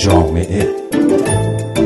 جامعه.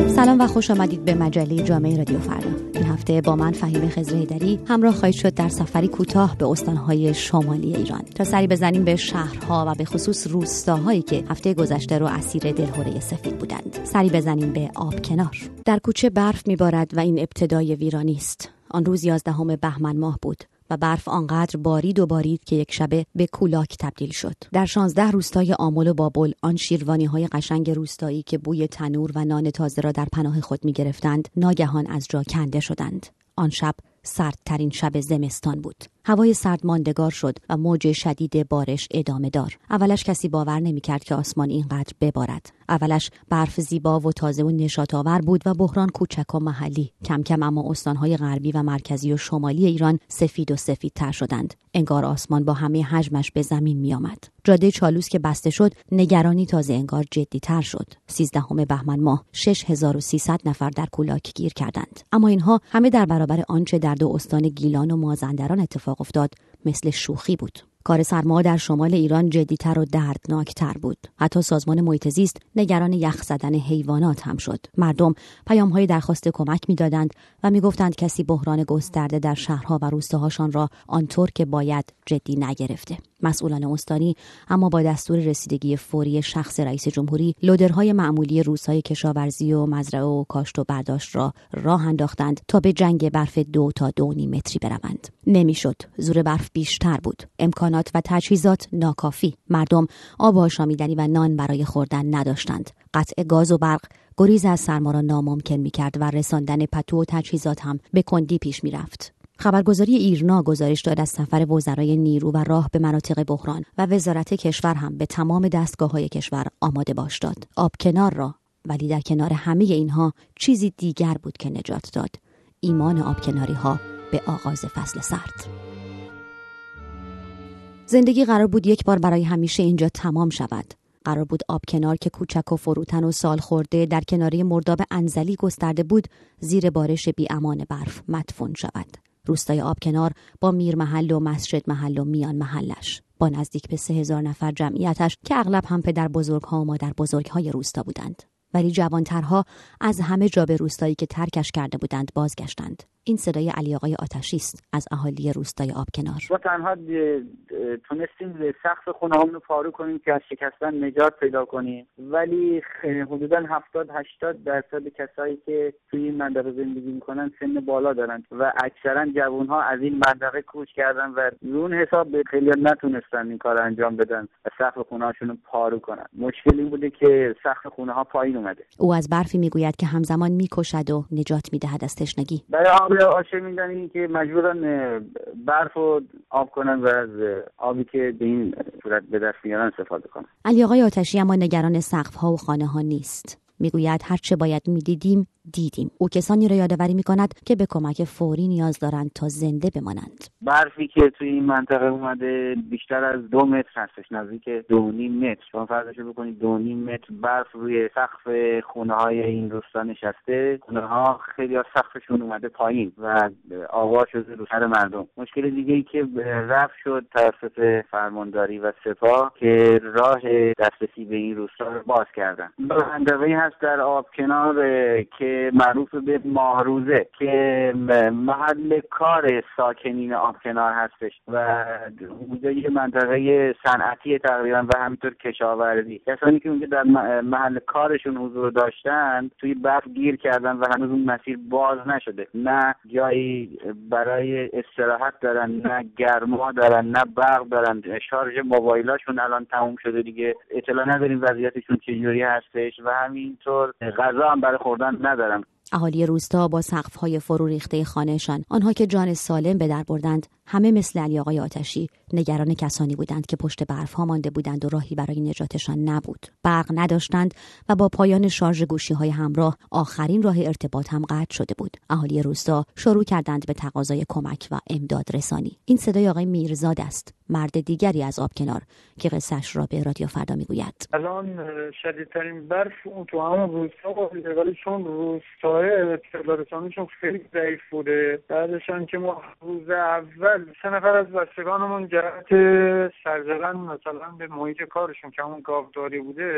سلام و خوش آمدید به مجله جامعه رادیو فردا. این هفته با من فهیم خزرهیدری همراه خواهید شد در سفری کوتاه به استانهای شمالی ایران. تا سری بزنیم به شهرها و به خصوص روستاهایی که هفته گذشته رو اسیر دلهوره سفید بودند. سری بزنیم به آب کنار. در کوچه برف میبارد و این ابتدای ویرانی است. آن روز یازدهم بهمن ماه بود. و برف آنقدر بارید و بارید که یک شبه به کولاک تبدیل شد. در شانزده روستای آمل و بابل آن شیروانی های قشنگ روستایی که بوی تنور و نان تازه را در پناه خود می گرفتند ناگهان از جا کنده شدند. آن شب سردترین شب زمستان بود. هوای سرد ماندگار شد و موج شدید بارش ادامه دار. اولش کسی باور نمی‌کرد که آسمان اینقدر ببارد. اولش برف زیبا و تازه و نشاط آور بود و بحران کوچک و محلی. کم کم اما استانهای غربی و مرکزی و شمالی ایران سفید و سفیدتر شدند. انگار آسمان با همه حجمش به زمین می آمد. جاده چالوس که بسته شد نگرانی تازه انگار جدی تر شد. سیزدهم بهمن ماه 6300 نفر در کولاک گیر کردند. اما اینها همه در برابر آنچه در دو استان گیلان و مازندران اتفاق افتاد مثل شوخی بود. کار سرما در شمال ایران جدیتر و دردناکتر بود. حتی سازمان محیط زیست نگران یخ زدن حیوانات هم شد. مردم پیام های درخواست کمک می‌دادند و می‌گفتند کسی بحران گسترده در شهرها و روستاهاشان را آنطور که باید جدی نگرفته. مسئولان استانی اما با دستور رسیدگی فوری شخص رئیس جمهوری لودرهای معمولی روزهای کشاورزی و مزرعه و کاشت و برداشت را راه انداختند تا به جنگ برف دو تا دو نیم متری بروند نمی‌شد زور برف بیشتر بود امکانات و تجهیزات ناکافی مردم آب آشامیدنی و نان برای خوردن نداشتند قطع گاز و برق گریز از سرما را ناممکن می‌کرد و رساندن پتو و تجهیزات هم به کندی پیش می‌رفت خبرگزاری ایرنا گزارش داد از سفر وزرای نیرو و راه به مناطق بحران و وزارت کشور هم به تمام دستگاه های کشور آماده باش داد. آب کنار را ولی در کنار همه اینها چیزی دیگر بود که نجات داد. ایمان آب کناری ها به آغاز فصل سرد. زندگی قرار بود یک بار برای همیشه اینجا تمام شود. قرار بود آب کنار که کوچک و فروتن و سال خورده در کناری مرداب انزلی گسترده بود زیر بارش بی امان برف مدفون شود. روستای آبکنار با میر محل و مسجد محل و میان محلش با نزدیک به سه هزار نفر جمعیتش که اغلب هم پدر بزرگ ها و مادر بزرگ های روستا بودند ولی جوانترها از همه جا به روستایی که ترکش کرده بودند بازگشتند این صدای علی آقای آتشی است از اهالی روستای آبکنار ما تنها تونستیم سقف خونه رو پارو کنیم که از شکستن نجات پیدا کنیم. ولی حدودا 70 80 درصد کسایی که توی این منطقه زندگی می‌کنن سن بالا دارن و اکثرا جوان ها از این منطقه کوچ کردن و اون حساب به خیلی نتونستن این کار انجام بدن و سقف خونه هاشون پارو کنن. مشکل این بوده که سقف خونه ها پایین اومده. او از برفی می‌گوید که همزمان می‌کشد و نجات می‌دهد از تشنگی. برای آشه میدن که مجبورن برف و آب کنن و از آبی که به این صورت به دست میارن استفاده کنن. علی آقای آتشی اما نگران سقف ها و خانه ها نیست. می‌گوید هرچه باید می‌دیدیم دیدیم. او کسانی را یادآوری می کند که به کمک فوری نیاز دارند تا زنده بمانند. برفی که توی این منطقه اومده بیشتر از دو متر هستش نزدیک دو نیم متر. شما فرضش بکنید دو نیم متر برف روی سقف خونه های این روستا نشسته. خونه ها خیلی از سقفشون اومده پایین و آوا شده رو سر مردم. مشکل دیگه ای که رفت شد توسط فرمانداری و سپاه که راه دسترسی به این روستا رو باز کردن. منطقه هست در آب کنار که معروف به ماهروزه که محل کار ساکنین آبکنار هستش و اونجا یه منطقه صنعتی تقریبا و همینطور کشاورزی. کسانی که اونجا در محل کارشون حضور داشتن توی برف گیر کردن و هنوز اون مسیر باز نشده. نه جایی برای استراحت دارن نه گرما دارن نه برق دارن. شارژ موبایلاشون الان تموم شده دیگه. اطلاع نداریم وضعیتشون چجوری هستش و همینطور غذا هم برای خوردن ندارن اهالی روستا با های فرو ریخته خانهشان آنها که جان سالم به در بردند همه مثل علی آقای آتشی نگران کسانی بودند که پشت برف ها مانده بودند و راهی برای نجاتشان نبود. برق نداشتند و با پایان شارژ گوشی های همراه آخرین راه ارتباط هم قطع شده بود. اهالی روستا شروع کردند به تقاضای کمک و امداد رسانی این صدای آقای میرزاد است. مرد دیگری از آب کنار که قصهش را به رادیو فردا می‌گوید. الان شدیدترین برف اون تو همون روستا ولی چون روستا سپاهه اطلاع خیلی ضعیف بوده بعدش که ما روز اول سه نفر از بستگانمون جهت سرزدن مثلا به محیط کارشون که همون گاوداری بوده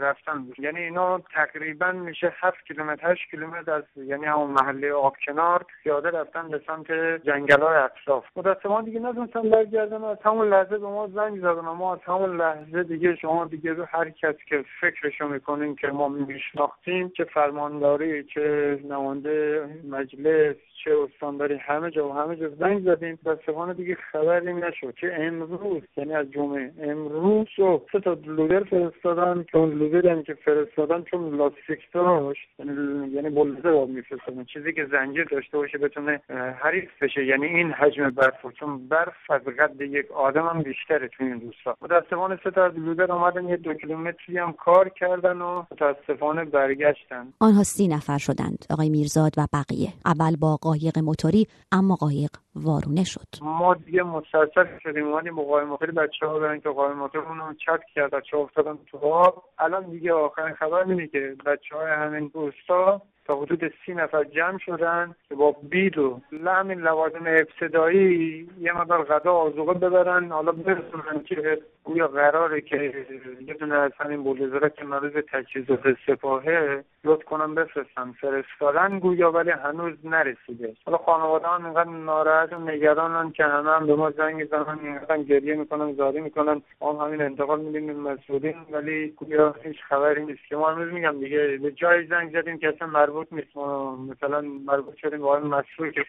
رفتن. بود یعنی اینا تقریبا میشه هفت کیلومتر هشت کیلومتر از یعنی همون محله آب کنار پیاده رفتن به سمت جنگل های اطراف. ما دیگه ندونستم برگردن از لحظه به ما زنگ زدن ما از همون لحظه دیگه شما دیگه هر کس که فکرشو می‌کنین که ما میشناختیم که فرمانداری که نماینده مجلس چه استانداری همه جا و همه جا زنگ زدیم. متاسفانه دیگه خبری نشد که امروز یعنی از جمعه امروز صبح سه تا لودر فرستادن. که اون لودر که فرستادن چون لاستیک داشت یعنی یعنی بلوزه با میفرستادن. چیزی که زنجیر داشته باشه بتونه حریف بشه. یعنی این حجم برف چون برف از قد یک آدم هم بیشتره تو این روستا متاسفانه سه تا لودر آمدن یه دو کیلومتری هم کار کردن و متاسفانه برگشتن. آنها سی نفر شدند آقای میرزاد و بقیه. اول با قایق موتوری اما قایق وارونه شد. ما دیگه مسلسل شدیم اومدیم با قایق موتوری بچه ها برن که قایق موتورمون رو چت کرد بچه افتادن تو آب. الان دیگه آخرین خبر اینه که بچه های همین روستا تا حدود سی نفر جمع شدن که با بید و همین لوازم ابتدایی یه مقدار غذا آزوقه ببرن حالا برسونن که گویا قراره که یه دونه از همین بولدزرا که مریض تجهیزات سپاهه لطف کنم بفرستن فرستادن گویا ولی هنوز نرسیده. حالا خانواده هم اینقدر ناراحت و نگرانن که همه هم به ما زنگ می‌زنن اینقدر گریه می‌کنن زاری می‌کنن. هم همین انتقال میدیم مسئولین ولی گویا هیچ خبری نیست که ما هنوز میگم دیگه. به جای زنگ زدیم که اصلا مربوط نیست. ما مثلا مربوط شدیم با این مسئول که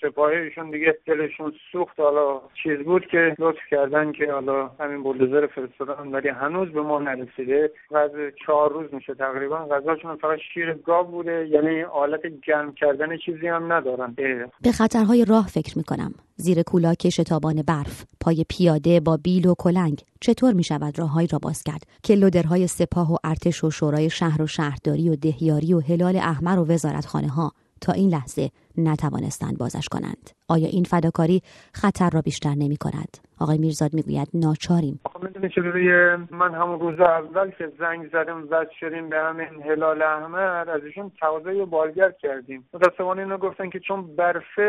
سپاهه ایشون دیگه دلشون سوخت. حالا چیز بود که لطف کردن که حالا همین بولدوزر فرستادن ولی هنوز به ما نرسیده. و از چهار روز میشه تقریبا. غذاشون فقط شیر گاو بوده. یعنی حالت گرم کردن چیزی هم ندارن. به خطرهای راه فکر می‌کنم. زیر کولاک شتابان برف پای پیاده با بیل و کلنگ چطور می شود راههایی را باز کرد که لودرهای سپاه و ارتش و شورای شهر و شهرداری و دهیاری و هلال احمر و وزارتخانه ها تا این لحظه نتوانستند بازش کنند. آیا این فداکاری خطر را بیشتر نمی کند؟ آقای میرزاد می‌گوید ناچاریم. من همون روز اول که زنگ زدم زد شدیم به همین هلال احمر از ایشون تقاضای بالگرد کردیم. متاسفانه اینا گفتن که چون برفه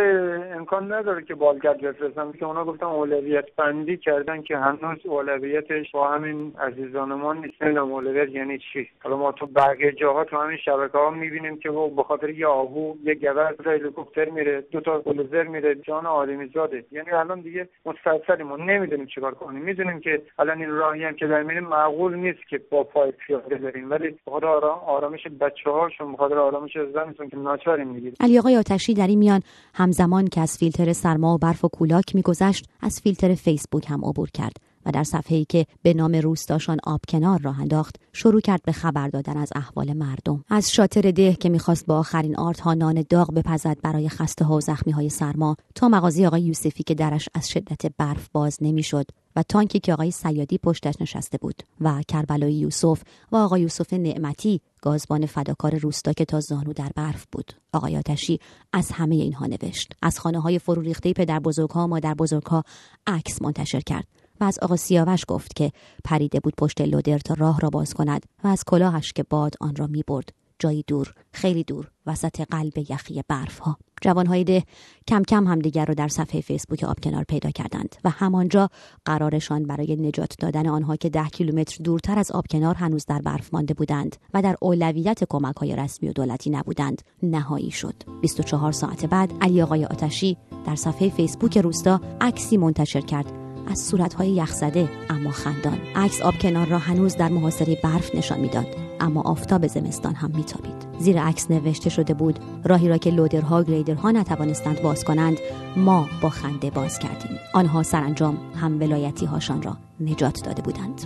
امکان نداره که بالگرد بفرستن. که اونا گفتن اولویت بندی کردن که هنوز اولویتش با همین عزیزانمان نیست. نمی‌دونم اولویت یعنی چی. حالا ما تو بقیه جاها تو همین شبکه ها می‌بینیم که به خاطر یه آهو یه گبر هلیکوپتر میره دو تا بلوزر میره. جان آدمی زاده. یعنی الان دیگه مستعصلیم ما نمی‌دونیم چیکار کنیم. می‌دونیم که الان این راهی هم که در میریم معقول نیست که با پای پیاده بریم. ولی بخاطر آرامش بچه هاشون بخاطر آرامش زنشون که ناچاریم می‌گیریم. علی آقای آتشی در این میان همزمان که از فیلتر سرما و برف و کولاک میگذشت از فیلتر فیسبوک هم عبور کرد. و در صفحه‌ای که به نام روستاشان آب کنار راه انداخت شروع کرد به خبر دادن از احوال مردم. از شاطر ده که می‌خواست با آخرین آرت ها نان داغ بپزد برای خسته ها و زخمی های سرما تا مغازه آقای یوسفی که درش از شدت برف باز نمی‌شد و تانکی که آقای سیادی پشتش نشسته بود و کربلای یوسف و آقای یوسف نعمتی گازبان فداکار روستا که تا زانو در برف بود. آقای آتشی از همه اینها نوشت. از خانه های فرو ریخته پدر بزرگها مادر بزرگها عکس منتشر کرد. و از آقا سیاوش گفت که پریده بود پشت لودر تا راه را باز کند و از کلاهش که باد آن را می برد جایی دور خیلی دور وسط قلب یخی برف ها جوانهای ده کم کم همدیگر را در صفحه فیسبوک آب کنار پیدا کردند و همانجا قرارشان برای نجات دادن آنها که ده کیلومتر دورتر از آب کنار هنوز در برف مانده بودند و در اولویت کمک های رسمی و دولتی نبودند نهایی شد. 24 ساعت بعد علی آقای آتشی در صفحه فیسبوک روستا عکسی منتشر کرد از صورتهای یخزده اما خندان. عکس آب کنار را هنوز در محاصره برف نشان می‌داد اما آفتاب زمستان هم میتابید. زیر عکس نوشته شده بود راهی را که لودرها گریدرها نتوانستند باز کنند ما با خنده باز کردیم. آنها سرانجام هم ولایتی هاشان را نجات داده بودند.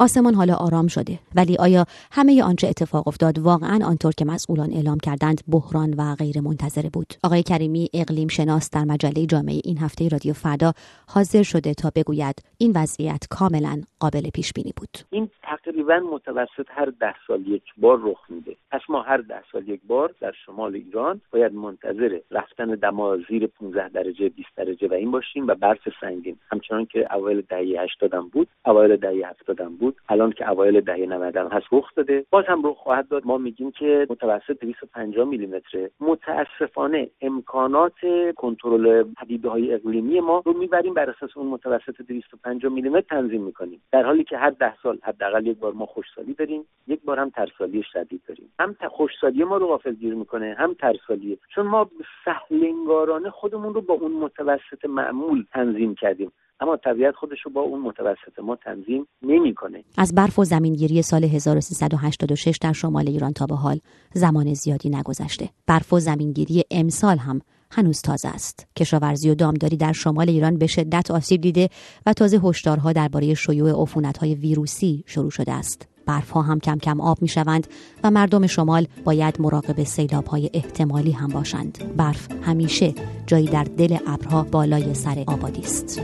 آسمان حالا آرام شده. ولی آیا همه آنچه اتفاق افتاد واقعا آنطور که مسئولان اعلام کردند بحران و غیر منتظره بود؟ آقای کریمی اقلیم شناس در مجله جامعه این هفته رادیو فردا حاضر شده تا بگوید این وضعیت کاملا قابل پیش بینی بود. این تقریبا متوسط هر ده سال یک بار رخ میده. پس ما هر ده سال یک بار در شمال ایران باید منتظر رفتن دما زیر 15 درجه 20 درجه و این باشیم و برف سنگین. همچنان که اوایل دهه 80 بود اوایل دهه 70 بود بود الان که اوایل دهه 90 هست رخ داده. باز هم رخ خواهد داد. ما میگیم که متوسط 250 میلیمتره متاسفانه امکانات کنترل پدیده های اقلیمی ما رو می‌بریم بر اساس اون متوسط 250 میلیمتر تنظیم می‌کنیم. در حالی که هر ده سال حداقل یک بار ما خوشسالی داریم یک بار هم ترسالی شدید داریم. هم خوشسالی ما رو غافلگیر می‌کنه هم ترسالی. چون ما سهلنگارانه خودمون رو با اون متوسط معمول تنظیم کردیم. اما طبیعت خودش رو با اون متوسط ما تنظیم نمی‌کنه. از برف و زمینگیری سال 1386 در شمال ایران تا به حال زمان زیادی نگذشته. برف و زمینگیری امسال هم هنوز تازه است. کشاورزی و دامداری در شمال ایران به شدت آسیب دیده و تازه هشدارها درباره شیوع های ویروسی شروع شده است. برفها هم کم کم آب می شوند و مردم شمال باید مراقب سیلاب های احتمالی هم باشند. برف همیشه جایی در دل ابرها بالای سر آبادی است.